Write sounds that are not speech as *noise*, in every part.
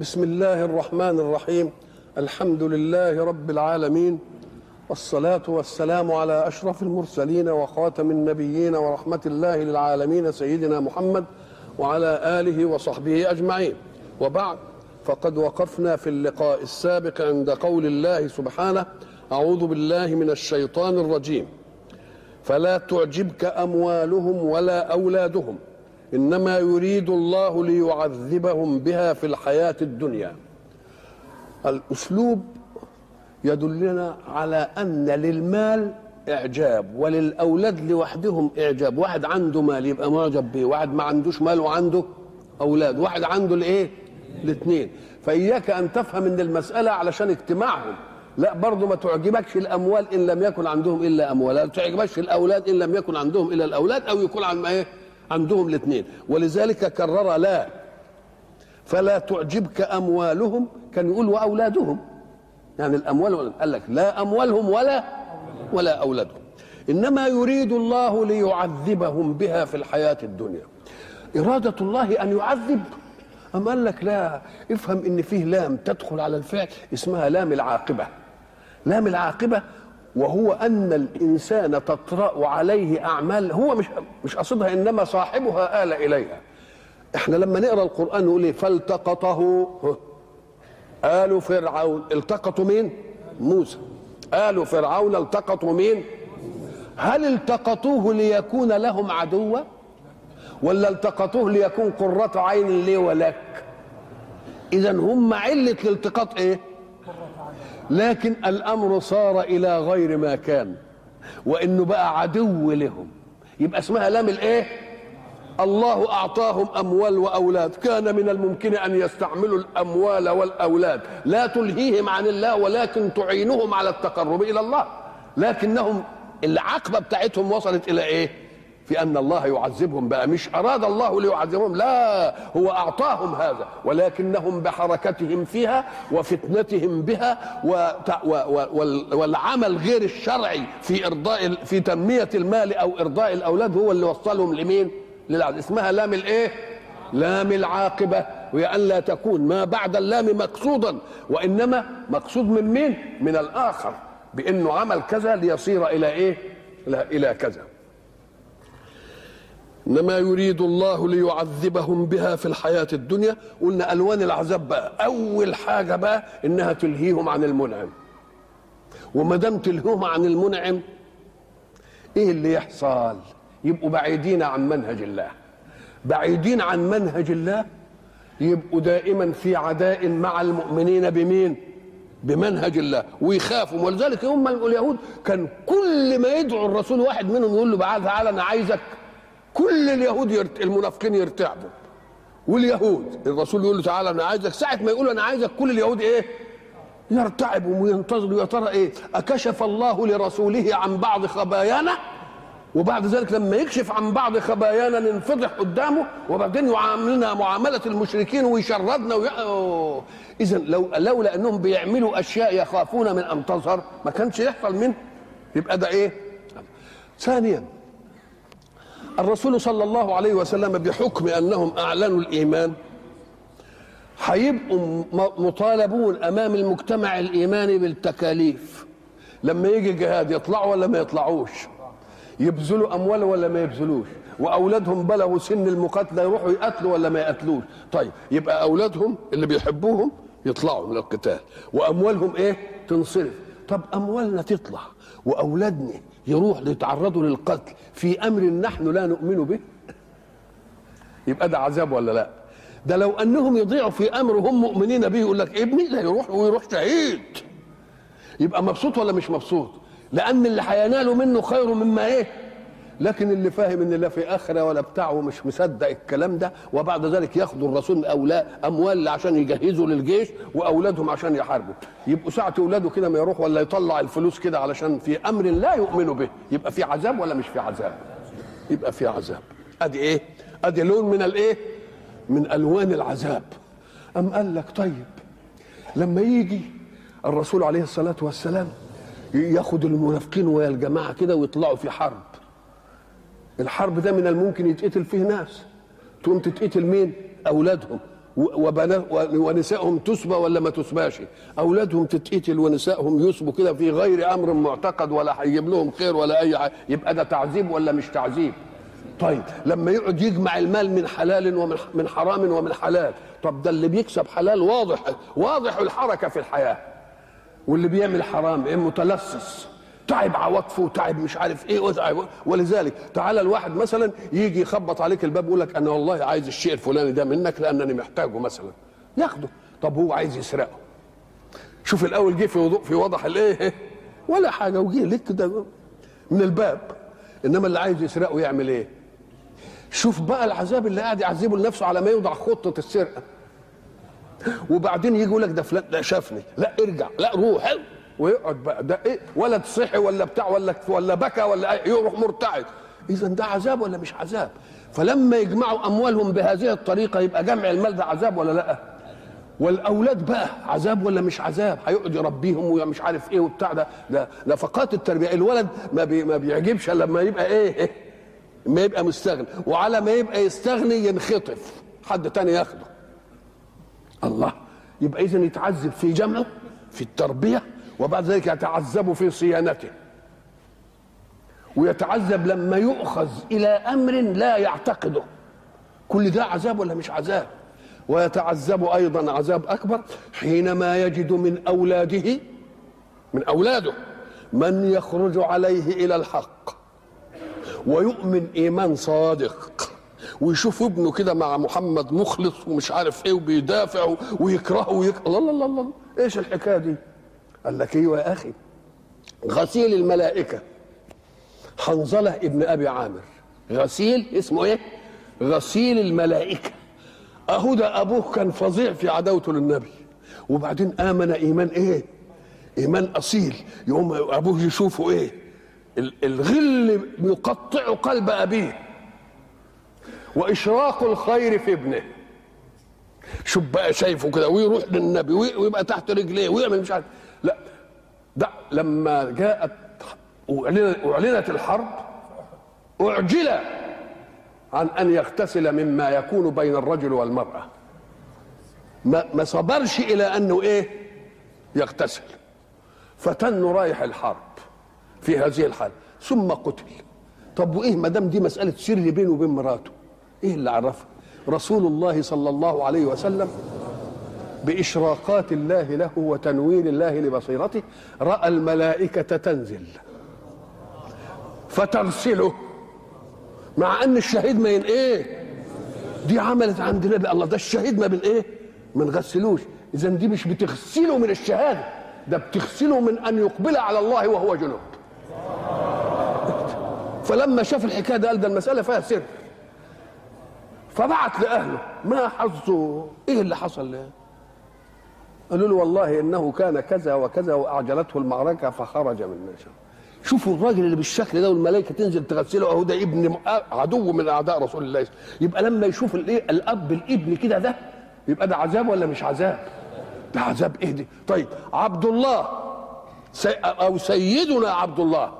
بسم الله الرحمن الرحيم الحمد لله رب العالمين والصلاة والسلام على أشرف المرسلين وخاتم النبيين ورحمة الله للعالمين سيدنا محمد وعلى آله وصحبه أجمعين وبعد فقد وقفنا في اللقاء السابق عند قول الله سبحانه أعوذ بالله من الشيطان الرجيم فلا تعجبك أموالهم ولا أولادهم إنما يريد الله ليعذبهم بها في الحياة الدنيا. الأسلوب يدلنا على أن للمال إعجاب وللأولاد لوحدهم إعجاب. واحد عنده مال يبقى معجب به واحد ما عندوش مال وعنده أولاد. واحد عنده الإيه؟ الاثنين فإياك أن تفهم إن المسألة علشان اجتماعهم. لا برضه ما تعجبكش الأموال إن لم يكن عندهم إلا أموال. لا تعجبكش الأولاد إن لم يكن عندهم إلا الأولاد أو يكون عن إيه؟ عندهم الاثنين. ولذلك كرر لا. فلا تعجبك أموالهم كان يقول وأولادهم. يعني الأموال قال لك لا أموالهم ولا ولا أولادهم. إنما يريد الله ليعذبهم بها في الحياة الدنيا. إرادة الله أن يعذب. أم قال لك لا افهم إن فيه لام تدخل على الفعل اسمها لام العاقبة. لام العاقبة وهو أن الإنسان تطرأ عليه أعمال هو مش مش قصدها إنما صاحبها آل إليها. إحنا لما نقرأ القرآن نقول إيه؟ فالتقطه آل فرعون التقطوا مين؟ موسى. آل فرعون التقطوا مين؟ هل التقطوه ليكون لهم عدوا؟ ولا التقطوه ليكون قرة عين لي ولك؟ اذا هم علة الالتقاط إيه؟ لكن الأمر صار إلى غير ما كان. وإنه بقى عدو لهم. يبقى اسمها لام الإيه؟ الله أعطاهم أموال وأولاد. كان من الممكن أن يستعملوا الأموال والأولاد. لا تلهيهم عن الله ولكن تعينهم على التقرب إلى الله. لكنهم العقبه بتاعتهم وصلت إلى إيه؟ في أن الله يعذبهم بقى مش أراد الله ليعذبهم لا هو أعطاهم هذا ولكنهم بحركتهم فيها وفتنتهم بها والعمل غير الشرعي في إرضاء في تنمية المال أو إرضاء الأولاد هو اللي وصلهم لمين؟ للعذاب اسمها لام الإيه؟ لام العاقبة وهي أن لا تكون ما بعد اللام مقصودا وإنما مقصود من مين؟ من الآخر بأنه عمل كذا ليصير إلى إيه؟ إلى كذا إنما يريد الله ليعذبهم بها في الحياة الدنيا. قلنا ألوان العذاب بقى. أول حاجة بقى إنها تلهيهم عن المنعم. وما دام تلهيهم عن المنعم إيه اللي يحصل؟ يبقوا بعيدين عن منهج الله. بعيدين عن منهج الله يبقوا دائما في عداء مع المؤمنين بمين؟ بمنهج الله. ويخافوا. ولذلك هم اليهود كان كل ما يدعو الرسول واحد منهم يقول له تعالى أنا عايزك. كل اليهود يرت... المنافقين يرتعبوا. واليهود الرسول يقول له تعالى أنا عايزك ساعة ما يقول أنا عايزك كل اليهود إيه؟ يرتعبوا وينتظروا. يا ترى إيه؟ أكشف الله لرسوله عن بعض خبايانا؟ وبعد ذلك لما يكشف عن بعض خبايانا ننفضح قدامه وبعدين يعاملنا معاملة المشركين ويشردنا وي... اذا لو لولا أنهم بيعملوا أشياء يخافون من أن تظهر ما كانش يحصل منه يبقى ده إيه؟ ثانيا الرسول صلى الله عليه وسلم بحكم أنهم اعلنوا الإيمان هيبقوا مطالبون أمام المجتمع الإيماني بالتكاليف. لما يجي جهاد يطلعوا ولا ما يطلعوش؟ يبذلوا أموال ولا ما يبذلوش؟ وأولادهم بلغوا سن المقاتلة يروحوا يقتلوا ولا ما يقتلوش؟ طيب يبقى أولادهم اللي بيحبوهم يطلعوا من القتال وأموالهم إيه؟ تنصرف. طب أموالنا تطلع وأولادنا يروح يتعرضوا للقتل في أمر نحن لا نؤمن به؟ يبقى ده عذاب ولا لا؟ ده لو أنهم يضيعوا في أمر هم مؤمنين به يقول لك ابني لا يروح ويروح شهيد. يبقى مبسوط ولا مش مبسوط؟ لأن اللي هيناله منه خير مما إيه؟ لكن اللي فاهم إن لا في آخرة ولا بتاع ومش مصدق الكلام ده وبعد ذلك ياخدوا الرسول أولاد أموال عشان يجهزوا للجيش وأولادهم عشان يحاربوا. يبقوا ساعة أولاده كده ما يروح ولا يطلع الفلوس كده علشان في أمر لا يؤمنوا به. يبقى في عذاب ولا مش في عذاب؟ يبقى في عذاب. أدي إيه؟ أدي لون من الإيه؟ من ألوان العذاب. أم قال لك طيب لما يجي الرسول عليه الصلاة والسلام ياخد المنافقين ويا الجماعة كده ويطلعوا في حرب. الحرب ده من الممكن يتقتل فيه ناس. تقوم تتقتل مين؟ أولادهم. ونسائهم تسبى ولا ما تسباش أولادهم تتقتل ونسائهم يسبوا كده في غير أمر معتقد ولا هيجيب لهم خير ولا أي حاجة. يبقى ده تعذيب ولا مش تعذيب؟ طيب لما يقعد يجمع المال من حلال ومن من حرام ومن حلال. طب ده اللي بيكسب حلال واضح واضح الحركة في الحياة. واللي بيعمل حرام إيه؟ متلصص. تعب عواطفه وتعب مش عارف إيه ولذلك تعالى الواحد مثلا يجي يخبط عليك الباب يقول لك أنا والله عايز الشيء الفلاني ده منك لأنني محتاجه مثلا. ياخده طب هو عايز يسرقه. شوف الأول جه في وضوء في وضح الإيه؟ ولا حاجة وجه لك كده من الباب. إنما اللي عايز يسرقه يعمل إيه؟ شوف بقى العذاب اللي قاعد يعذبه لنفسه على ما يوضع خطة السرقة. وبعدين يجي يقول لك ده فلان لا شافني. لا ارجع. لا روح ويقعد بقى. ده إيه؟ ولد صحي ولا بتاع ولا ولا بكى ولا؟ يروح مرتعد. اذا ده عذاب ولا مش عذاب؟ فلما يجمعوا أموالهم بهذه الطريقة يبقى جمع المال ده عذاب ولا لأ؟ والأولاد بقى عذاب ولا مش عذاب؟ هيقعد يربيهم ومش عارف إيه وبتاع ده. ده نفقات التربية. الولد ما, بي ما بيعجبش لما يبقى إيه؟ ما يبقى مستغني. وعلى ما يبقى يستغني ينخطف. حد تاني ياخده. الله. يبقى اذا يتعذب في جمعه في التربية وبعد ذلك يتعذب في صيانته. ويتعذب لما يؤخذ إلى أمر لا يعتقده. كل ده عذاب ولا مش عذاب؟ ويتعذب أيضا عذاب أكبر حينما يجد من أولاده من أولاده من يخرج عليه إلى الحق. ويؤمن إيمان صادق. ويشوف ابنه كده مع محمد مخلص ومش عارف إيه وبيدافع ويكرهه ويك... الله الله الله إيش الحكاية دي؟ قال لك أيوه يا أخي؟ غسيل الملائكة. حنظلة ابن أبي عامر. غسيل اسمه إيه؟ غسيل الملائكة. أهو ده أبوه كان فظيع في عداوته للنبي. وبعدين آمن إيمان إيه؟ إيمان أصيل. يقوم أبوه يشوفه إيه؟ ال- الغل يقطع قلب أبيه. وإشراق الخير في ابنه. شوف بقى شايفه كده ويروح للنبي وي- ويبقى تحت رجليه ويعمل مش عارف. ده لما جاءت أعلن- أعلنت الحرب أعجل عن أن يغتسل مما يكون بين الرجل والمرأة. ما ما صبرش إلى أنه إيه؟ يغتسل. فتنه رايح الحرب في هذه الحالة. ثم قتل. طب وإيه؟ ما دام دي مسألة سر بينه وبين مراته. إيه اللي عرفها؟ رسول الله صلى الله عليه وسلم بإشراقات الله له وتنوير الله لبصيرته رأى الملائكة تنزل فتغسله مع أن الشهيد ما إيه؟ دي عملت عند النبي الله. ده الشهيد ما بن إيه؟ ما نغسلوش إذا دي مش بتغسله من الشهادة ده بتغسله من أن يقبل على الله وهو جنوب. فلما شاف الحكاية ده قال ده المسألة فيها سر. فبعت لأهله ما حظه؟ إيه اللي حصل؟ له قالوا له والله إنه كان كذا وكذا وأعجلته المعركة فخرج من نشر شوفوا الراجل اللي بالشكل ده والملائكة تنزل تغسله. أهو ده ابن عدو من أعداء رسول الله. يبقى لما يشوف الإيه؟ الأب الابن كده ده يبقى ده عذاب ولا مش عذاب؟ ده عذاب إيه دي؟ طيب عبد الله سي أو سيدنا عبد الله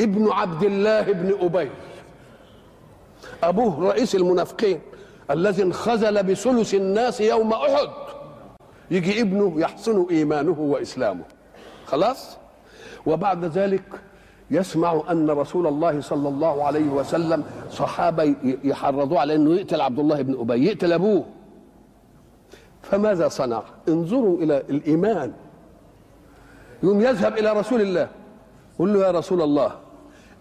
ابن عبد الله بن أبي. أبوه رئيس المنافقين الذي انخزل بثلث الناس يوم أحد. يجي ابنه يحسن إيمانه وإسلامه. خلاص؟ وبعد ذلك يسمع أن رسول الله صلى الله عليه وسلم صحابة يحرضوه على إنه يقتل عبد الله بن أبي يقتل أبوه. فماذا صنع؟ انظروا إلى الإيمان. يوم يذهب إلى رسول الله قل له يا رسول الله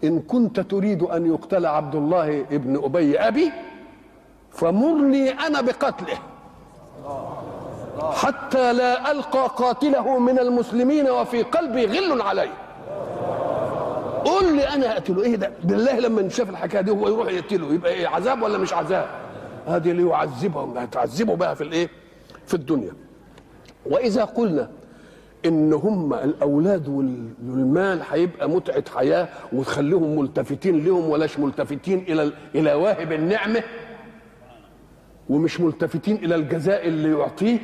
إن كنت تريد أن يقتل عبد الله ابن أبي أبي فمرني أنا بقتله. حتى لا ألقى قاتله من المسلمين وفي قلبي غل عليه. قول لي أنا اقتله إيه ده؟ بالله لما شاف الحكاية دي هو يروح يقتله يبقى إيه عذاب ولا مش عذاب؟ هذه اللي يعذبهم هتعذبوا بقى في الإيه؟ في الدنيا. وإذا قلنا إن هم الأولاد والمال هيبقى متعة حياة وتخليهم ملتفتين لهم ولاش ملتفتين إلى إلى واهب النعمة ومش ملتفتين إلى الجزاء اللي يعطيه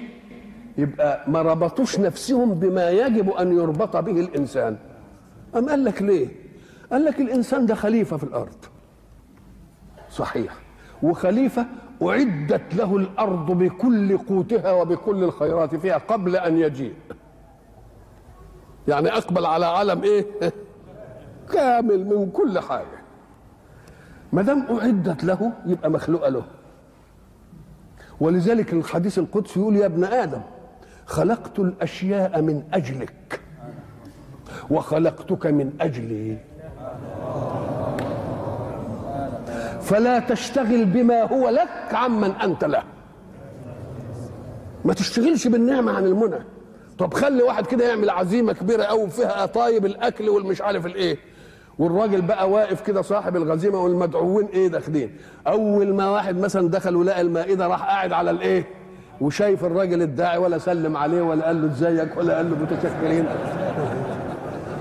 يبقى ما ربطوش نفسهم بما يجب أن يربط به الإنسان. أم قال لك ليه؟ قال لك الإنسان ده خليفة في الأرض. صحيح. وخليفة أعدت له الأرض بكل قوتها وبكل الخيرات فيها قبل أن يجيء. يعني أقبل على عالم إيه؟ *laughs* كامل من كل حاجة. ما دام أعدت له يبقى مخلوقة له. ولذلك الحديث القدسي يقول يا ابن آدم خلقت الأشياء من أجلك وخلقتك من أجلي. فلا تشتغل بما هو لك عمن أنت له. ما تشتغلش بالنعمة عن المنى. طب خلي واحد كده يعمل عزيمة كبيرة أوي فيها طايب الأكل والمش عارف الإيه. والراجل بقى واقف كده صاحب الغزيمة والمدعوين إيه داخلين. أول ما واحد مثلا دخل ولقى المائدة راح قاعد على الإيه؟ وشايف الراجل الداعي ولا سلم عليه ولا قال له إزيك ولا قال له متشكرين.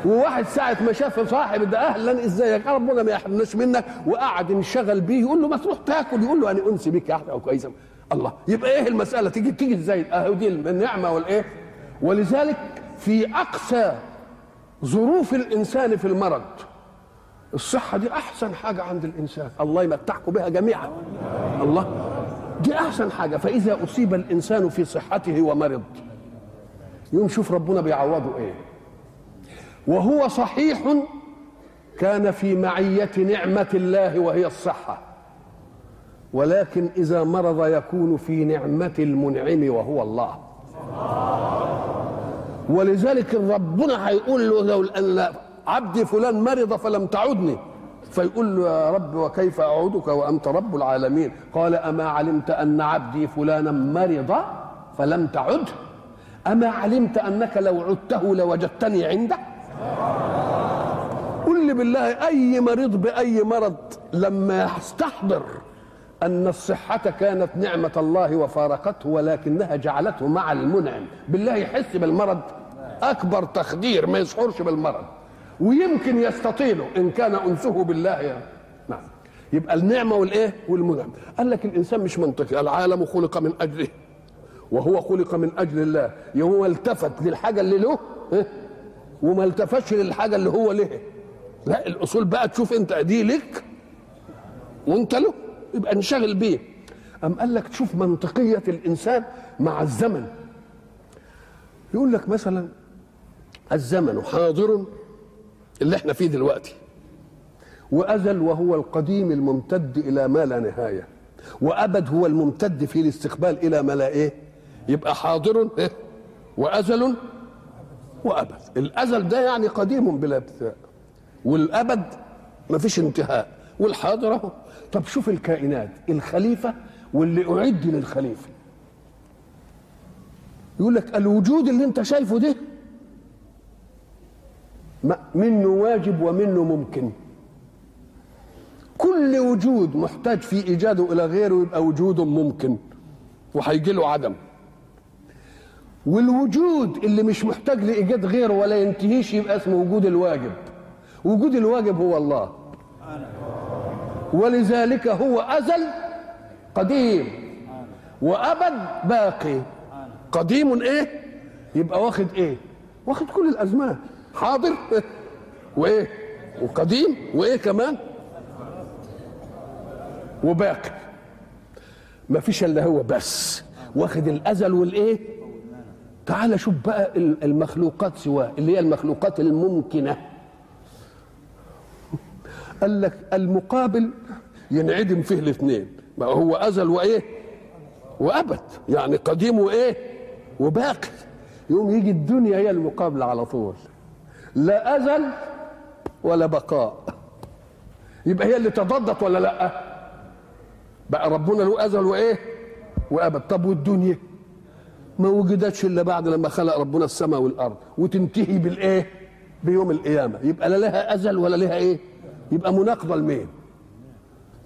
وواحد ساعة ما شاف صاحب ده أهلا إزيك؟ ربنا ما يحرمناش منك. وقعد انشغل بيه يقول له ما تروح تاكل. يقول له أنا أنس بك يا أحمد كويسة الله. يبقى إيه المسألة؟ تيجي تيجي إزاي؟ أهو دي النعمة والإيه؟ ولذلك في أقسى ظروف الإنسان في المرض الصحة دي أحسن حاجة عند الإنسان. الله يمتعكم بها جميعا. الله. دي أحسن حاجة. فإذا أصيب الإنسان في صحته ومرض يوم شوف ربنا بيعوضه إيه. وهو صحيح كان في معية نعمة الله وهي الصحة. ولكن إذا مرض يكون في نعمة المنعم وهو الله. ولذلك ربنا هيقول له لو أن عبدي فلان مرض فلم تعدني. فيقول له يا رب وكيف أعودك وأنت رب العالمين؟ قال أما علمت أن عبدي فلانا مرض فلم تعده أما علمت أنك لو عدته لوجدتني عنده قل لي بالله أي مريض بأي مرض لما يستحضر أن الصحة كانت نعمة الله وفارقته ولكنها جعلته مع المنعم. بالله يحس بالمرض. أكبر تخدير ما يشعرش بالمرض. ويمكن يستطيله إن كان أنسه بالله يعني. نعم. يبقى النعمة والإيه؟ والمنعم. قال لك الإنسان مش منطقي. العالم خلق من أجله. وهو خلق من أجل الله. يوم التفت للحاجة اللي له إيه؟ وما التفتش للحاجة اللي هو له. لا الأصول بقى تشوف أنت دي لك وأنت له. يبقى انشغل بيه. أم قال لك تشوف منطقية الإنسان مع الزمن. يقول لك مثلا الزمن حاضر اللي إحنا فيه دلوقتي. وأزل وهو القديم الممتد إلى ما لا نهاية. وأبد هو الممتد في الاستقبال إلى ما لا إيه؟ يبقى حاضر إيه؟ وأزل وأبد. الأزل ده يعني قديم بلا ابتداء والأبد ما فيش انتهاء. والحاضر أهو. طب شوف الكائنات الخليفة واللي أعد للخليفة. يقول لك الوجود اللي أنت شايفه ده منه واجب ومنه ممكن. كل وجود محتاج في إيجاده إلى غيره يبقى وجود ممكن وهيجي له عدم. والوجود اللي مش محتاج لإيجاد غيره ولا ينتهيش يبقى اسمه وجود الواجب. وجود الواجب هو الله. ولذلك هو أزل قديم. وأبد باقي. قديم إيه؟ يبقى واخد إيه؟ واخد كل الأزمان. حاضر؟ وإيه؟ وقديم؟ وإيه كمان؟ وباقي ما فيش إلا هو بس. واخد الأزل والإيه؟ تعال شوف بقى المخلوقات سواه اللي هي المخلوقات الممكنة. قال لك المقابل ينعدم فيه الاثنين. ما هو أزل وإيه؟ وأبد. يعني قديم وإيه؟ وباقي. يوم يجي الدنيا هي المقابلة على طول. لا أزل ولا بقاء. يبقى هي اللي تضادت ولا لأ؟ بقى ربنا له أزل وإيه؟ وأبد. طب والدنيا؟ ما وجدتش إلا بعد لما خلق ربنا السماء والأرض وتنتهي بالإيه؟ بيوم القيامة. يبقى لا لها أزل ولا لها إيه؟ يبقى مناقضة لمين؟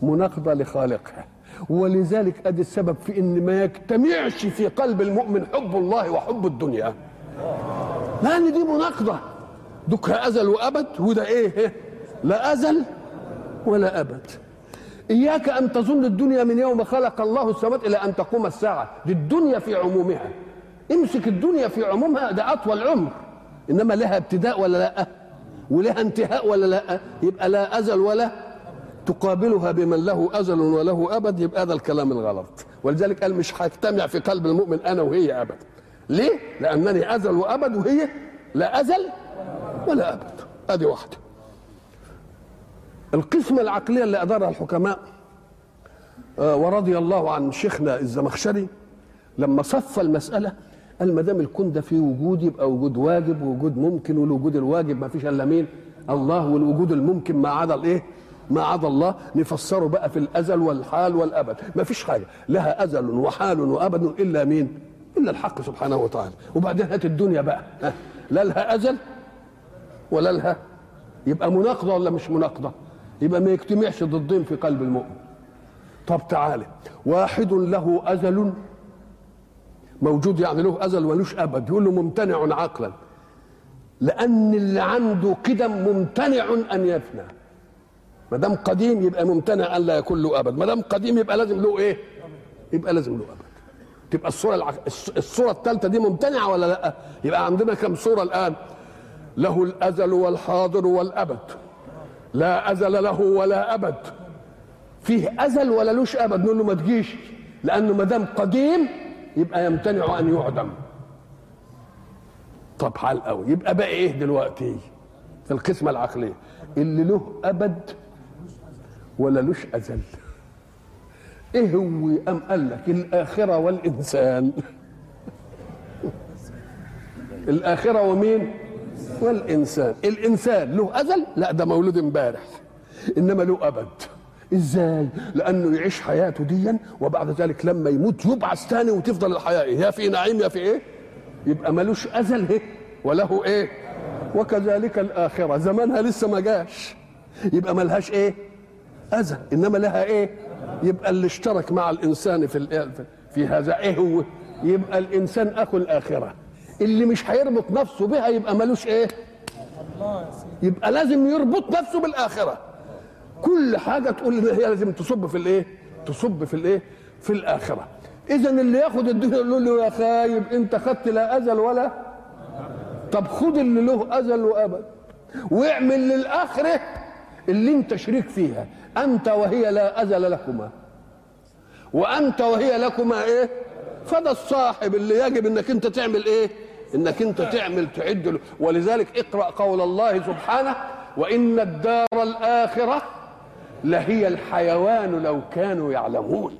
مناقضة لخالقها. ولذلك أدي السبب في إن ما يجتمعش في قلب المؤمن حب الله وحب الدنيا. لأن دي مناقضة. دكها أزل وأبد؟ وده إيه؟ لا أزل ولا أبد. إياك أن تظن الدنيا من يوم خلق الله السماوات إلى أن تقوم الساعة. دي الدنيا في عمومها. امسك الدنيا في عمومها ده أطول عمر. إنما لها ابتداء ولا لا؟ ولها انتهاء ولا لا؟ يبقى لا أزل ولا تقابلها بمن له أزل وله أبد. يبقى هذا الكلام الغلط. ولذلك قال مش هيجتمع في قلب المؤمن أنا وهي ابدا ليه؟ لأنني أزل وأبد وهي لا أزل ولا أبد ادي واحدة القسمه العقليه اللي ادارها الحكماء آه، ورضي الله عن شيخنا الزمخشري لما صف المسألة قال ما دام الكون ده فيه وجود يبقى وجود واجب ووجود ممكن والوجود الواجب ما فيش إلا مين؟ الله والوجود الممكن ما عدا الإيه؟ ما عدا الله نفسره بقى في الأزل والحال والأبد ما فيش حاجة لها أزل وحال وأبد إلا مين؟ إلا الحق سبحانه وتعالى وبعدين هات الدنيا بقى ها، لا لها أزل ولا لها. يبقى مناقضة ولا مش مناقضة؟ يبقى ما يجتمعش ضدين في قلب المؤمن. طب تعالى. واحد له أزل موجود يعني له أزل ولوش أبد يقول له ممتنع عقلا. لأن اللي عنده قدم ممتنع أن يفنى. ما دام قديم يبقى ممتنع أن لا يكون له أبد. ما دام قديم يبقى لازم له إيه؟ يبقى لازم له أبد. تبقى الصورة الع... الصورة الثالثة دي ممتنعة ولا لأ؟ يبقى عندنا كم صورة الآن؟ له الأزل والحاضر والأبد. لا أزل له ولا أبد. فيه أزل ولا لوش أبد نقول له ما تجيش. لأنه ما دام قديم يبقى يمتنع أن يعدم. طب حال قوي يبقى بقى إيه دلوقتي؟ في القسمة العقلية. اللي له أبد ولا لوش أزل. إيه هو أم قال لك؟ الآخرة والإنسان. *laughs* الآخرة ومين؟ والإنسان الإنسان له أزل؟ لا ده مولود امبارح. إنما له أبد. إزاي؟ لأنه يعيش حياته ديا وبعد ذلك لما يموت يبعث تاني وتفضل الحياة. إيه؟ يا في نعيم يا في إيه؟ يبقى ملوش أزل إيه وله إيه؟ وكذلك الآخرة. زمانها لسه ما جاش. يبقى ملهاش إيه؟ أزل. إنما لها إيه؟ يبقى اللي اشترك مع الإنسان في؟ في هذا إيه هو؟ يبقى الإنسان أخو الآخرة. اللي مش هيربط نفسه بها يبقى ملوش إيه؟ يبقى لازم يربط نفسه بالآخرة. كل حاجة تقول إن هي لازم تصب في الإيه؟ تصب في الإيه؟ في الآخرة. اذا اللي ياخد الدنيا يقول له يا خايب أنت خدت لا أزل ولا طب خد اللي له أزل وأبد. واعمل للآخرة اللي أنت شريك فيها. أنت وهي لا أزل لكما. وأنت وهي لكما إيه؟ فده الصاحب اللي يجب إنك أنت تعمل إيه؟ إنك أنت تعمل تعد له. ولذلك اقرأ قول الله سبحانه وإن الدار الآخرة لهي الحيوان لو كانوا يعلمون.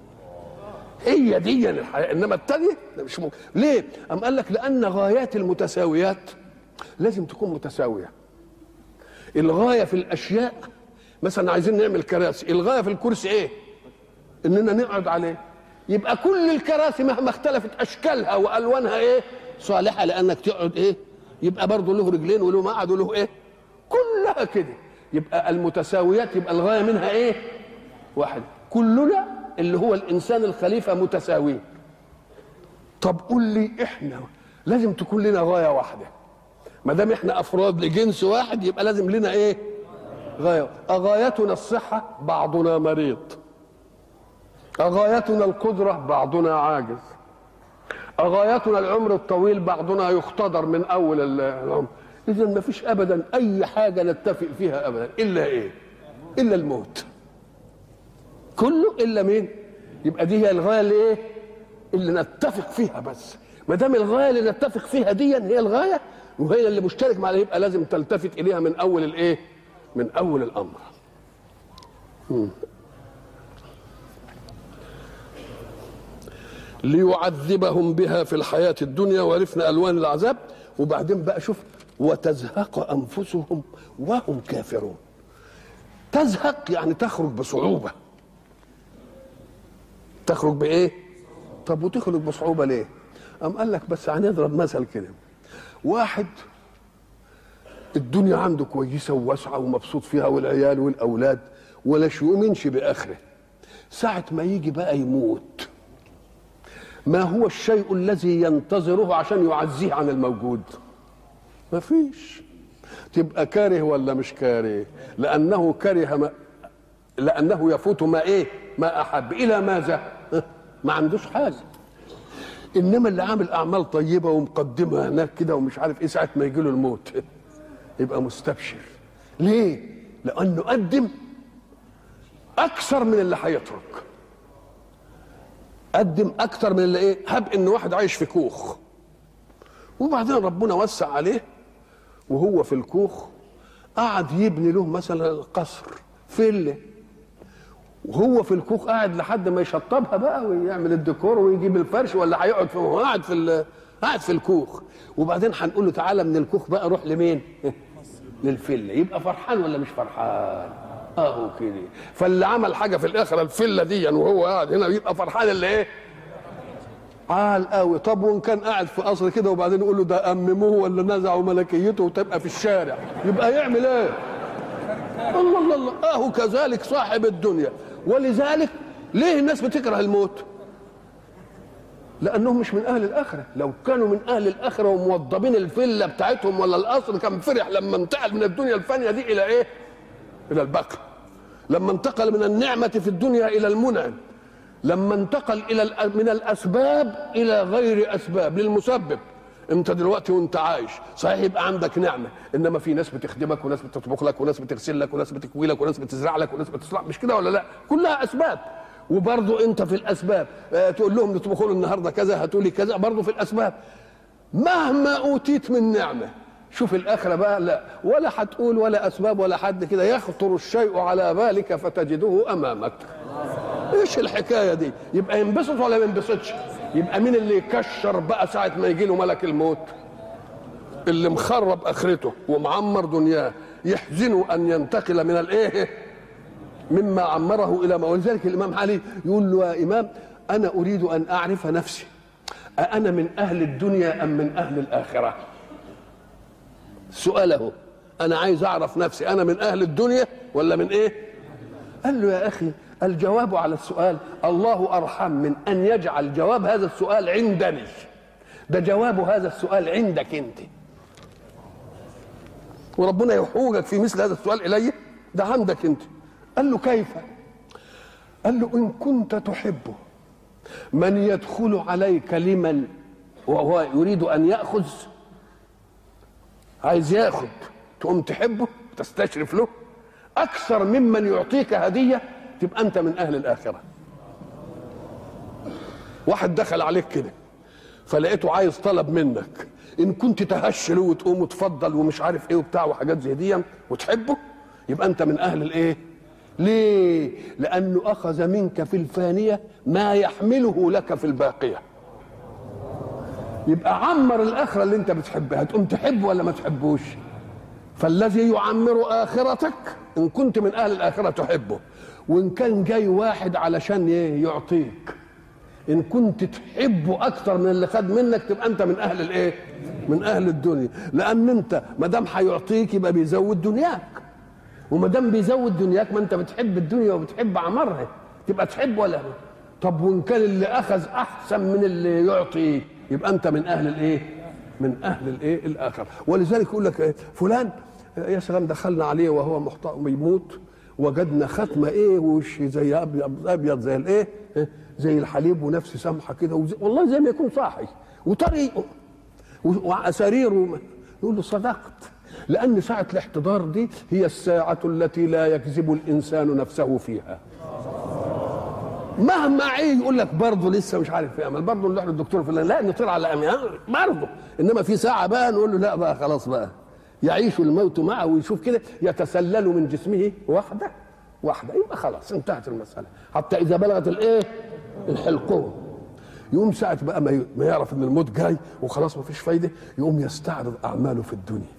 هي دي الحياة. إنما التانية مش ممكن. ليه؟ أم قال لك لأن غايات المتساويات لازم تكون متساوية. الغاية في الأشياء مثلا عايزين نعمل كراسي الغاية في الكرسي إيه؟ إننا نقعد عليه. يبقى كل الكراسي مهما اختلفت أشكالها وألوانها إيه؟ صالحة لأنك تقعد إيه؟ يبقى برضه له رجلين وله مقعد وله إيه؟ كلها كده. يبقى المتساويات يبقى الغاية منها إيه؟ واحد. كلنا اللي هو الإنسان الخليفة متساويين. طب قول لي إحنا لازم تكون لنا غاية واحدة. ما دام إحنا أفراد لجنس واحد يبقى لازم لنا إيه؟ غاية. أغايتنا الصحة؟ بعضنا مريض. أغايتنا القدرة؟ بعضنا عاجز. أغايتنا العمر الطويل بعضنا يختضر من أول العمر. إذا ما فيش أبدا أي حاجة نتفق فيها أبدا. إلا إيه؟ إلا الموت. كله إلا مين؟ يبقى دي هي الغاية اللي إيه؟ اللي نتفق فيها بس. ما دام الغاية اللي نتفق فيها دي هي الغاية وهي اللي مشترك معنا يبقى لازم تلتفت إليها من أول الإيه؟ من أول الأمر. ليعذبهم بها في الحياة الدنيا وعرفنا ألوان العذاب. وبعدين بقى شوف وتزهق أنفسهم وهم كافرون. تزهق يعني تخرج بصعوبة. تخرج بإيه؟ طب وتخرج بصعوبة ليه؟ أم قال لك بس هنضرب مثل كده. واحد الدنيا عنده كويسة وواسعة ومبسوط فيها والعيال والأولاد ولا يؤمنش بآخره. ساعة ما يجي بقى يموت. ما هو الشيء الذي ينتظره عشان يعزيه عن الموجود؟ ما فيش. تبقى كاره ولا مش كاره؟ لأنه كره ما لأنه يفوت ما إيه؟ ما أحب. إلى ماذا؟ ما عندوش حاجة. إنما اللي عامل أعمال طيبة ومقدمها هناك كده ومش عارف إيه ساعة ما يجي له الموت. يبقى مستبشر. ليه؟ لأنه قدم أكثر من اللي هيترك. قدم أكثر من اللي إيه هب إن واحد عايش في كوخ وبعدين ربنا وسع عليه وهو في الكوخ قعد يبني له مثلا قصر فيلا وهو في الكوخ قاعد لحد ما يشطبها بقى ويعمل الديكور ويجيب الفرش ولا هيقعد في قاعد في قاعد في الكوخ وبعدين هنقول له تعالى من الكوخ بقى روح لمين؟ *laughs* للفيلا يبقى فرحان ولا مش فرحان؟ اهو كده فاللي عمل حاجة في الآخرة الفيلا دي وهو قاعد هنا يبقى فرحان اللي إيه؟ عال قوي طب وإن كان قاعد في قصر كده وبعدين يقول له ده أمموه ولا نزعوا ملكيته وتبقى في الشارع يبقى يعمل إيه؟ الله الله الله أهو كذلك صاحب الدنيا ولذلك ليه الناس بتكره الموت؟ لأنهم مش من أهل الآخرة لو كانوا من أهل الآخرة وموضبين الفيلا بتاعتهم ولا القصر كان فرح لما انتقل من الدنيا الفانية دي إلى إيه؟ إلى البقر لما انتقل من النعمة في الدنيا إلى المنعم لما انتقل إلى من الأسباب إلى غير أسباب للمسبب. أنت دلوقتي وأنت عايش صحيح يبقى عندك نعمة إنما في ناس بتخدمك وناس بتطبخ لك وناس بتغسل لك وناس بتكوي لك وناس بتزرع لك وناس بتصلح مش كده ولا لا؟ كلها أسباب. وبرضه أنت في الأسباب آه تقول لهم نطبخوا النهارده كذا هاتوا لي كذا برضه في الأسباب. مهما أوتيت من نعمة شوف الآخرة بقى لا ولا هتقول ولا أسباب ولا حد كده يخطر الشيء على بالك فتجده أمامك. إيش الحكاية دي؟ يبقى ينبسط ولا ما ينبسطش؟ يبقى مين اللي يكشر بقى ساعة ما يجي له ملك الموت؟ اللي مخرب آخرته ومعمر دنياه يحزنه أن ينتقل من الايه مما عمره إلى ما ولذلك الإمام علي يقول له يا إمام أنا أريد أن أعرف نفسي أأنا من أهل الدنيا أم من أهل الآخرة؟ سؤاله. أنا عايز أعرف نفسي أنا من أهل الدنيا ولا من إيه؟ قال له يا أخي الجواب على السؤال الله أرحم من أن يجعل جواب هذا السؤال عندني. ده جواب هذا السؤال عندك أنت. وربنا يحوجك في مثل هذا السؤال إلي؟ ده عندك أنت. قال له كيف؟ قال له إن كنت تحبه. من يدخل عليك لمن؟ وهو يريد أن يأخذ عايز ياخذ تقوم تحبه تستشرف له أكثر ممن يعطيك هدية تبقى أنت من أهل الآخرة. واحد دخل عليك كده فلقيته عايز طلب منك إن كنت تهش له وتقوم وتفضل ومش عارف إيه وبتاع وحاجات زي دي وتحبه يبقى أنت من أهل الإيه؟ ليه؟ لأنه أخذ منك في الفانية ما يحمله لك في الباقية. يبقى عمر الآخرة اللي انت بتحبها تقوم تحبه ولا ما تحبوش؟ فالذي يعمر آخرتك إن كنت من أهل الآخرة تحبه وإن كان جاي واحد علشان يعطيك. إن كنت تحبه أكتر من اللي خد منك تبقى أنت من أهل الإيه؟ من أهل الدنيا. لأن أنت ما دام هيعطيك يبقى بيزود دنياك. وما دام بيزود دنياك ما أنت بتحب الدنيا وبتحب عمرها تبقى تحب ولا طب وإن كان اللي أخذ أحسن من اللي يعطي يبقى أنت من أهل الإيه؟ من أهل الإيه؟ الآخر. ولذلك يقول لك إيه؟ فلان يا سلام دخلنا عليه وهو محتار بيموت وجدنا ختمه إيه؟ وش زي ابيض أبيض زي الإيه؟ زي الحليب ونفس سمحة كده والله زي ما يكون صاحي. وطريقه واساريره يقول له صدقت لأن ساعة الاحتضار دي هي الساعة التي لا يكذب الإنسان نفسه فيها. مهما عيد يقول لك برضه لسه مش عارف يعمل برضه نروح للدكتور فلان. لا نطير على أميان برضه إنما في ساعة بقى نقول له لا بقى خلاص بقى. يعيش الموت معه ويشوف كده يتسلل من جسمه واحدة. واحدة. يبقى خلاص انتهت المسألة. حتى إذا بلغت الإيه؟ الحلقوم. يقوم ساعة بقى ما يعرف إن الموت جاي وخلاص ما فيش فايدة يقوم يستعرض أعماله في الدنيا.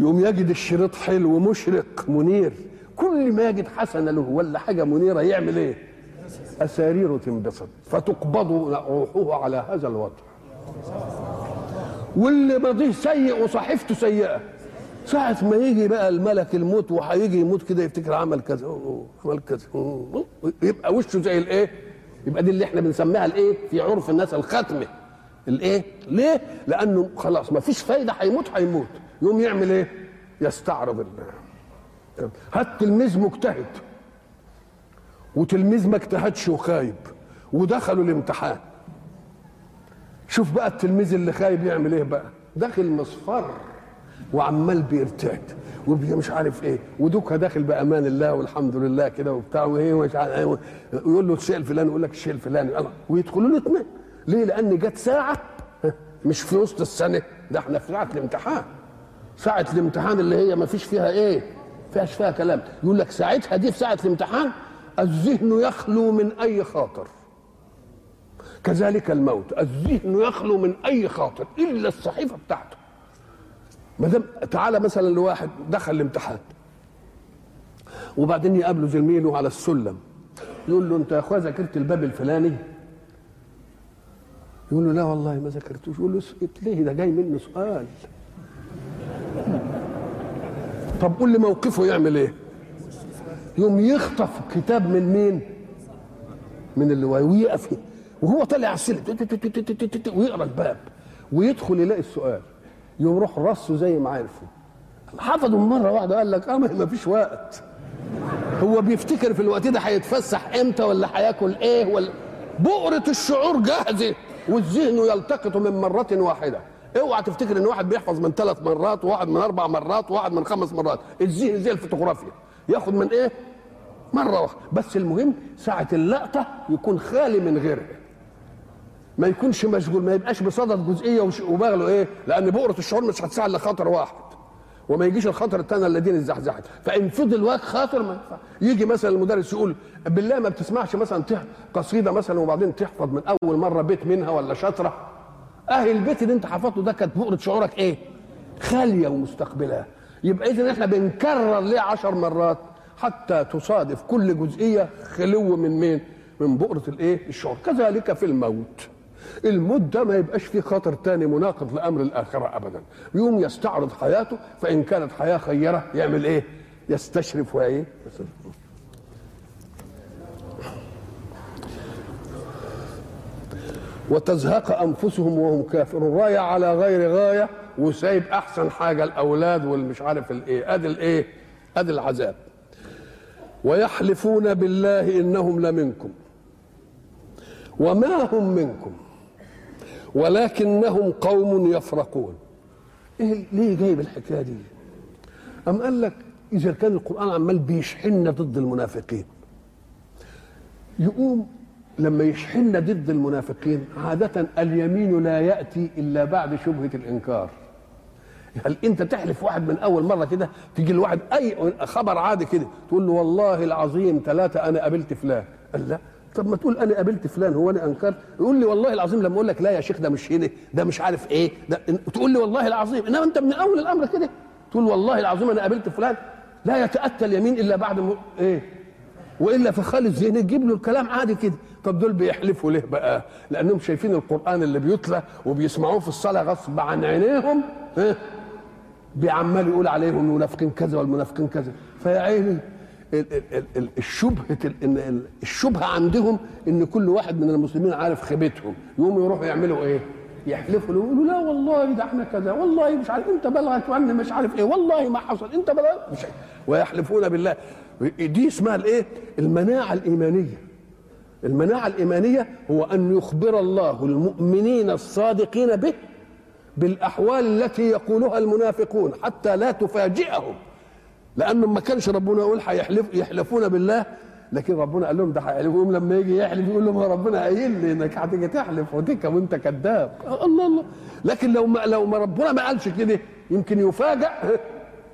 يقوم يجد الشريط حلو مشرق منير. كل ما يجد حسنة له ولا حاجة منيرة يعمل إيه؟ أساريره تنبسط فتقبض روحه على هذا الوضع واللي ماضيه سيء وصحيفته سيئة ساعة ما يجي بقى الملك الموت وهيجي يموت كده يفتكر عمل كذا عمل كذا يبقى وشه زي الإيه؟ يبقى دي اللي إحنا بنسميها الإيه؟ في عرف الناس الختمه الإيه؟ ليه؟ لأنه خلاص ما فيش فايدة هيموت هيموت يقوم يعمل إيه؟ يستعرض الله هات تلميذ مجتهد وتلميذ ما اجتهدش وخايب ودخلوا الامتحان. شوف بقى التلميذ اللي خايب يعمل إيه بقى؟ داخل مصفر وعمال بيرتعد ومش عارف إيه ودوكها داخل بأمان الله والحمد لله كده وبتاع وإيه ومش عارف إيه ويقول له الشيء الفلاني يقول لك الشيء الفلاني ويدخلوا له ليه؟ لأن جت ساعة مش في وسط السنة. ده إحنا في ساعة الامتحان. ساعة الامتحان اللي هي ما فيش فيها إيه؟ فيهاش فيها كلام. يقول لك ساعتها دي في ساعة الامتحان الذهن يخلو من أي خاطر. كذلك الموت الذهن يخلو من أي خاطر إلا الصحيفة بتاعته. ما دام تعالى مثلا لواحد دخل الامتحان وبعدين يقابله زميله على السلم يقول له أنت يا أخويا ذاكرت الباب الفلاني؟ يقول له لا والله ما ذاكرتوش. يقول له اسكت ليه؟ ده جاي منه سؤال. طب قول لي موقفه يعمل إيه؟ يوم يخطف كتاب من مين؟ من اللي ويقف وهو طالع على السلم. ويقرا الباب ويدخل يلاقي السؤال يروح رصه زي ما عرفه حفظه مره واحدة قال لك آه ما فيش وقت هو بيفتكر في الوقت ده هيتفسح إمتى ولا هياكل إيه ولا بؤرة الشعور جاهزة والذهن يلتقط من مرة واحدة اوعى تفتكر ان واحد بيحفظ من ثلاث مرات وواحد من أربع مرات وواحد من خمس مرات الذهن زي الفوتوغرافيا ياخد من إيه مرة واحدة. بس المهم ساعة اللقطة يكون خالي من غيرها ما يكونش مشغول ما يبقاش بصدد جزئية وبغله إيه؟ لأن بؤرة الشعور مش هتساعد الا خاطر واحد. وما يجيش الخطر الثاني الذين اتزحزحت فإن فضل واقع خاطر ما يجي مثلا المدرس يقول بالله ما بتسمعش مثلا قصيدة مثلا وبعدين تحفظ من أول مرة بيت منها ولا شطره أهل البيت اللي أنت حفظته ده كانت بؤرة شعورك إيه؟ خالية ومستقبلها يبقى اذا إحنا بنكرر ليه عشر مرات؟ حتى تصادف كل جزئية خلو من مين؟ من بؤرة الإيه؟ الشعور. كذلك في الموت. الموت ده ما يبقاش فيه خاطر تاني مناقض لأمر الآخرة ابدا. يوم يستعرض حياته فإن كانت حياة خيرة يعمل إيه؟ يستشرف وإيه؟ وتزهق أنفسهم وهم كافرون. غايه على غير غاية وسايب أحسن حاجة الأولاد والمش عارف الإيه. أدي الإيه؟ أدي العذاب. ويحلفون بالله إنهم لمنكم وما هم منكم ولكنهم قوم يفرقون. إيه ليه جايب الحكاية دي؟ أم قال لك إذا كان القرآن عمال بيشحننا ضد المنافقين يقوم لما يشحننا ضد المنافقين عادة اليمين لا يأتي إلا بعد شبهة الإنكار. هل انت تحلف واحد من اول مره كده تيجي لواحد اي خبر عادي كده تقول له والله العظيم ثلاثة أنا قابلت فلان؟ قال لا. طب ما تقول أنا قابلت فلان هو أنا انكر. يقول لي والله العظيم لما أقول لك لا يا شيخ ده مش هنا ده مش عارف إيه ده تقول لي والله العظيم. انما انت من اول الامر كده تقول والله العظيم أنا قابلت فلان. لا يتأتى اليمين إلا بعد م... إيه؟ وإلا في خالد ذهني تجيب له الكلام عادي كده. طب دول بيحلفوا ليه بقى؟ لأنهم شايفين القرآن اللي بيتلى وبيسمعوه في الصلاة غصب عن عينيهم. إيه؟ بيعمال يقول عليهم المنافقين كذا والمنافقين كذا فيا عيني الشبهة الشبهة عندهم إن كل واحد من المسلمين عارف خيبتهم يقوموا يروحوا يعملوا إيه؟ يحلفوا له يقولوا لا والله ده إحنا كذا والله مش عارف أنت بلغك عني مش عارف إيه والله ما حصل أنت بلغك مش عارف. ويحلفون بالله دي اسمها الإيه؟ المناعة الإيمانية المناعة الإيمانية هو أن يخبر الله المؤمنين الصادقين به بالأحوال التي يقولها المنافقون حتى لا تفاجئهم. لأنه ما كانش ربنا يقول هيحلف يحلفون بالله لكن ربنا قال لهم ده هيحلفوا لما يجي يحلف يقول لهم ربنا قايل لي إنك هتيجي تحلف وتك وأنت كذاب. الله الله. لكن لو ما لو ما ربنا ما قالش كده يمكن يفاجأ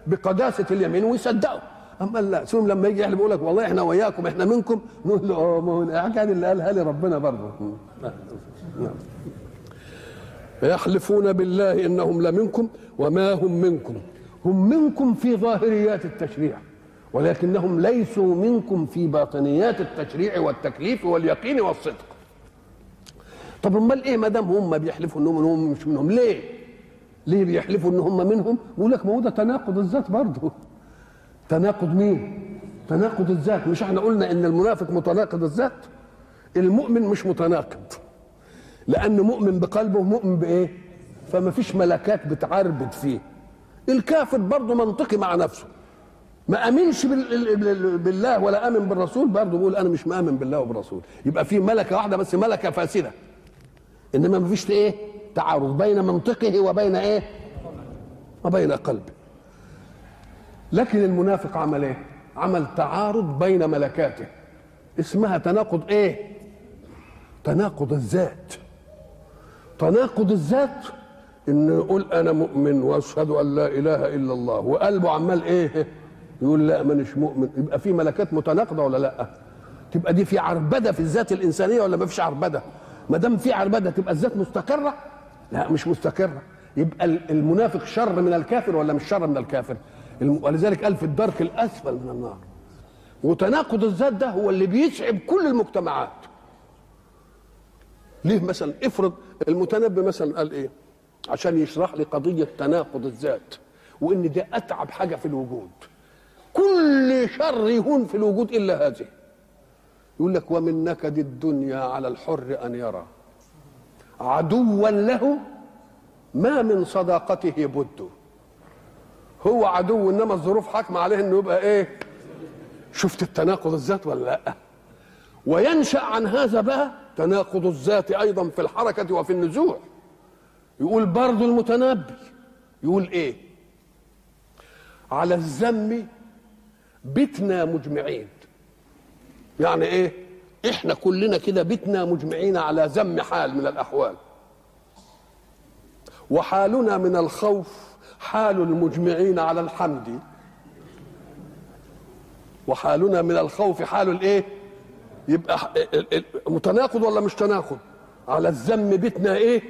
بقداسة اليمين ويصدقه. اما لا ثم لما يجي يحلف يقول لك والله إحنا وياكم إحنا منكم. نقول له آه ما هو اللي قالها لي ربنا برضه. يحلفون بالله إنهم لمنكم وما هم منكم. هم منكم في ظاهريات التشريع ولكنهم ليسوا منكم في باطنيات التشريع والتكليف واليقين والصدق. طب أمال إيه ما دام هم بيحلفوا إنهم هم مش منهم؟ ليه؟ ليه بيحلفوا إن هم منهم؟ يقول لك ما هو ده تناقض الذات برضه. تناقض مين؟ تناقض الذات. مش إحنا قلنا إن المنافق متناقض الذات؟ المؤمن مش متناقض. لأنه مؤمن بقلبه مؤمن بإيه؟ فما فيش ملكات بتعربد فيه. الكافر برضه منطقي مع نفسه. ما آمنش بالله ولا آمن بالرسول برضه بيقول أنا مش مآمن بالله وبالرسول. يبقى في ملكة واحدة بس ملكة فاسدة. إنما ما فيش إيه؟ تعارض بين منطقه وبين إيه؟ وبين قلبه. لكن المنافق عمل إيه؟ عمل تعارض بين ملكاته. اسمها تناقض إيه؟ تناقض الذات. تناقض الذات إن يقول أنا مؤمن وأشهد أن لا إله إلا الله وقلبه عمال إيه؟ يقول لا مانيش مؤمن. يبقى في ملكات متناقضة ولا لأ؟ تبقى دي في عربدة في الذات الإنسانية ولا ما فيش عربدة؟ ما دام في عربدة تبقى الذات مستقرة؟ لا مش مستقرة. يبقى المنافق شر من الكافر ولا مش شر من الكافر؟ ولذلك قال في الدرك الأسفل من النار. وتناقض الذات ده هو اللي بيسعب كل المجتمعات. ليه مثلا افرض المتنبي مثلا قال إيه؟ عشان يشرح لي قضية تناقض الذات وإن ده أتعب حاجة في الوجود. كل شر يهون في الوجود إلا هذه. يقول لك ومن نكد الدنيا على الحر أن يرى. عدوا له ما من صداقته بد. هو عدو إنما الظروف حاكمة عليه إنه يبقى إيه؟ شفت التناقض الذات ولا لأ؟ وينشأ عن هذا بقى تناقض الذات أيضا في الحركة وفي النزوع. يقول برضو المتنبي. يقول إيه؟ على الذم بتنا مجمعين. يعني إيه؟ إحنا كلنا كده بتنا مجمعين على ذم حال من الأحوال. وحالنا من الخوف حال المجمعين على الحمد. وحالنا من الخوف حال الإيه؟ يبقى متناقض ولا مش تناقض؟ على الذم بتنا إيه؟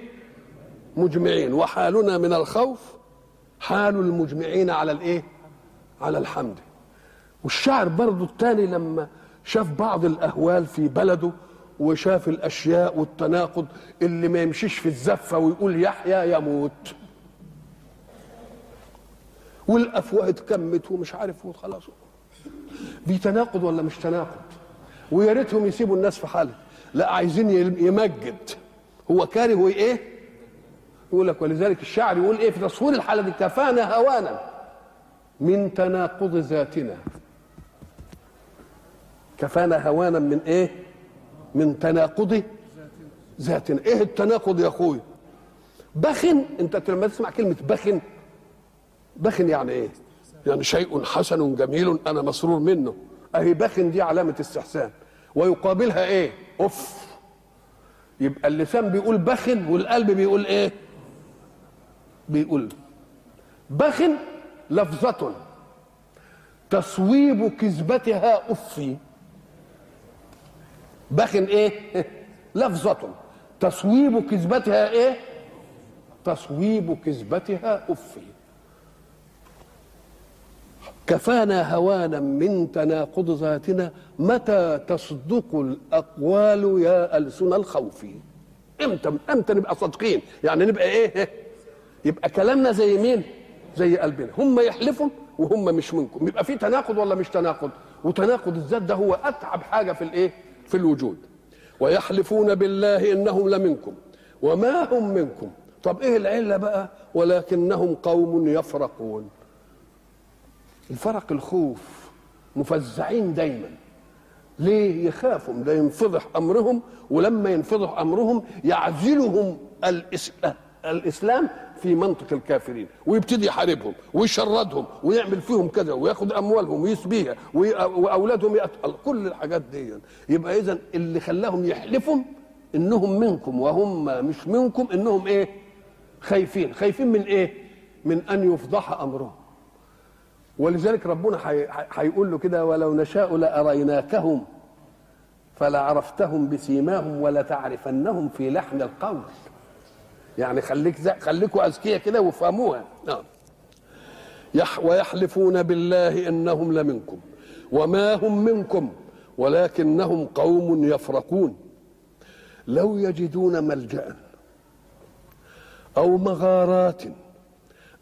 مجمعين. وحالنا من الخوف حال المجمعين على الإيه؟ على الحمد. والشاعر برضو الثاني لما شاف بعض الأهوال في بلده وشاف الأشياء والتناقض اللي ما يمشيش في الزفة ويقول يحيى يموت. والافواه اتكمت ومش عارف خلاص دي تناقض ولا مش تناقض؟ ويا ريتهم يسيبوا الناس في حالها لا عايزين يمجد. هو كاره إيه؟ يقول لك ولذلك الشاعر يقول إيه في تصوير الحالة دي؟ كفانا هوانا من تناقض ذاتنا. كفانا هوانا من إيه؟ من تناقض ذاتنا. إيه التناقض يا اخويا بخن. أنت لما تسمع كلمة بخن بخن يعني إيه؟ يعني شيء حسن جميل أنا مسرور منه. أهي بخن دي علامة استحسان. ويقابلها إيه؟ اف يبقى اللسان بيقول بخن والقلب بيقول إيه؟ بيقول. بخن لفظة. تصويب كذبتها أفي بخن إيه؟ *laughs* لفظة. تصويب كذبتها إيه؟ تصويب كذبتها أفي كفانا هوانا من تناقض ذاتنا متى تصدق الأقوال يا ألسن الخوف؟ إمتى إمتى نبقى صادقين. يعني نبقى إيه؟ يبقى كلامنا زي مين؟ زي قلبنا. هم يحلفوا وهم مش منكم. يبقى في تناقض ولا مش تناقض؟ وتناقض الذات ده هو أتعب حاجة في الإيه؟ في الوجود. ويحلفون بالله إنهم لمنكم. وما هم منكم؟ طب إيه العلة بقى؟ ولكنهم قوم يفرقون. الفرق الخوف مفزعين دايما. ليه يخافوا؟ ده ينفضح أمرهم ولما ينفضح أمرهم يعزلهم الاسلام الإسلام في منطق الكافرين ويبتدي يحاربهم ويشردهم ويعمل فيهم كذا وياخد أموالهم ويسبيها وأولادهم يقتل كل الحاجات دي. يبقى اذا اللي خلاهم يحلفوا إنهم منكم وهم مش منكم إنهم إيه؟ خايفين. خايفين من إيه؟ من أن يفضح أمرهم. ولذلك ربنا هيقول له كده ولو نشاء لأريناكهم فلعرفتهم بسيماهم ولتعرفنهم في لحن القول. يعني خليك خليكوا أذكياء كده وافهموها. نعم. يح ويحلفون بالله إنهم لمنكم وما هم منكم ولكنهم قوم يفرقون لو يجدون ملجأ أو مغارات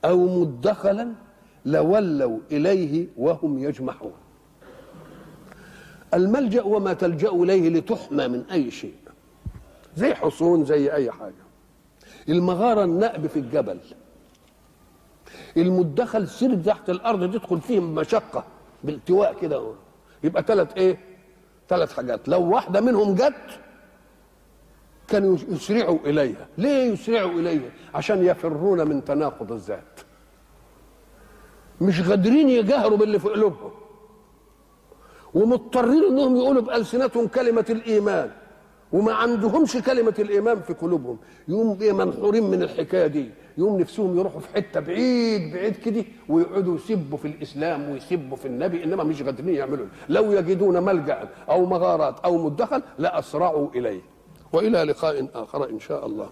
أو مدخلا لولوا إليه وهم يجمحون. الملجأ وما تلجأ إليه لتحمى من أي شيء. زي حصون زي أي حاجة. المغارة النأب في الجبل. المدخل سرب تحت الأرض تدخل فيه مشقة بالتواء كده. يبقى ثلاث إيه؟ ثلاث حاجات. لو واحدة منهم جت كانوا يسرعوا إليها. ليه يسرعوا إليها؟ عشان يفرون من تناقض الذات. مش قادرين يجاهروا باللي في قلوبهم. ومضطرين إنهم يقولوا بألسنتهم كلمة الإيمان وما عندهمش كلمة الإيمان في قلوبهم. يقوم منحورين من الحكاية دي يقوم نفسهم يروحوا في حتة بعيد بعيد كده ويقعدوا يسبوا في الإسلام ويسبوا في النبي إنما مش قادرين يعملوا. لو يجدون ملجأ أو مغارات أو مدخل لأسرعوا إليه. وإلى لقاء آخر إن شاء الله.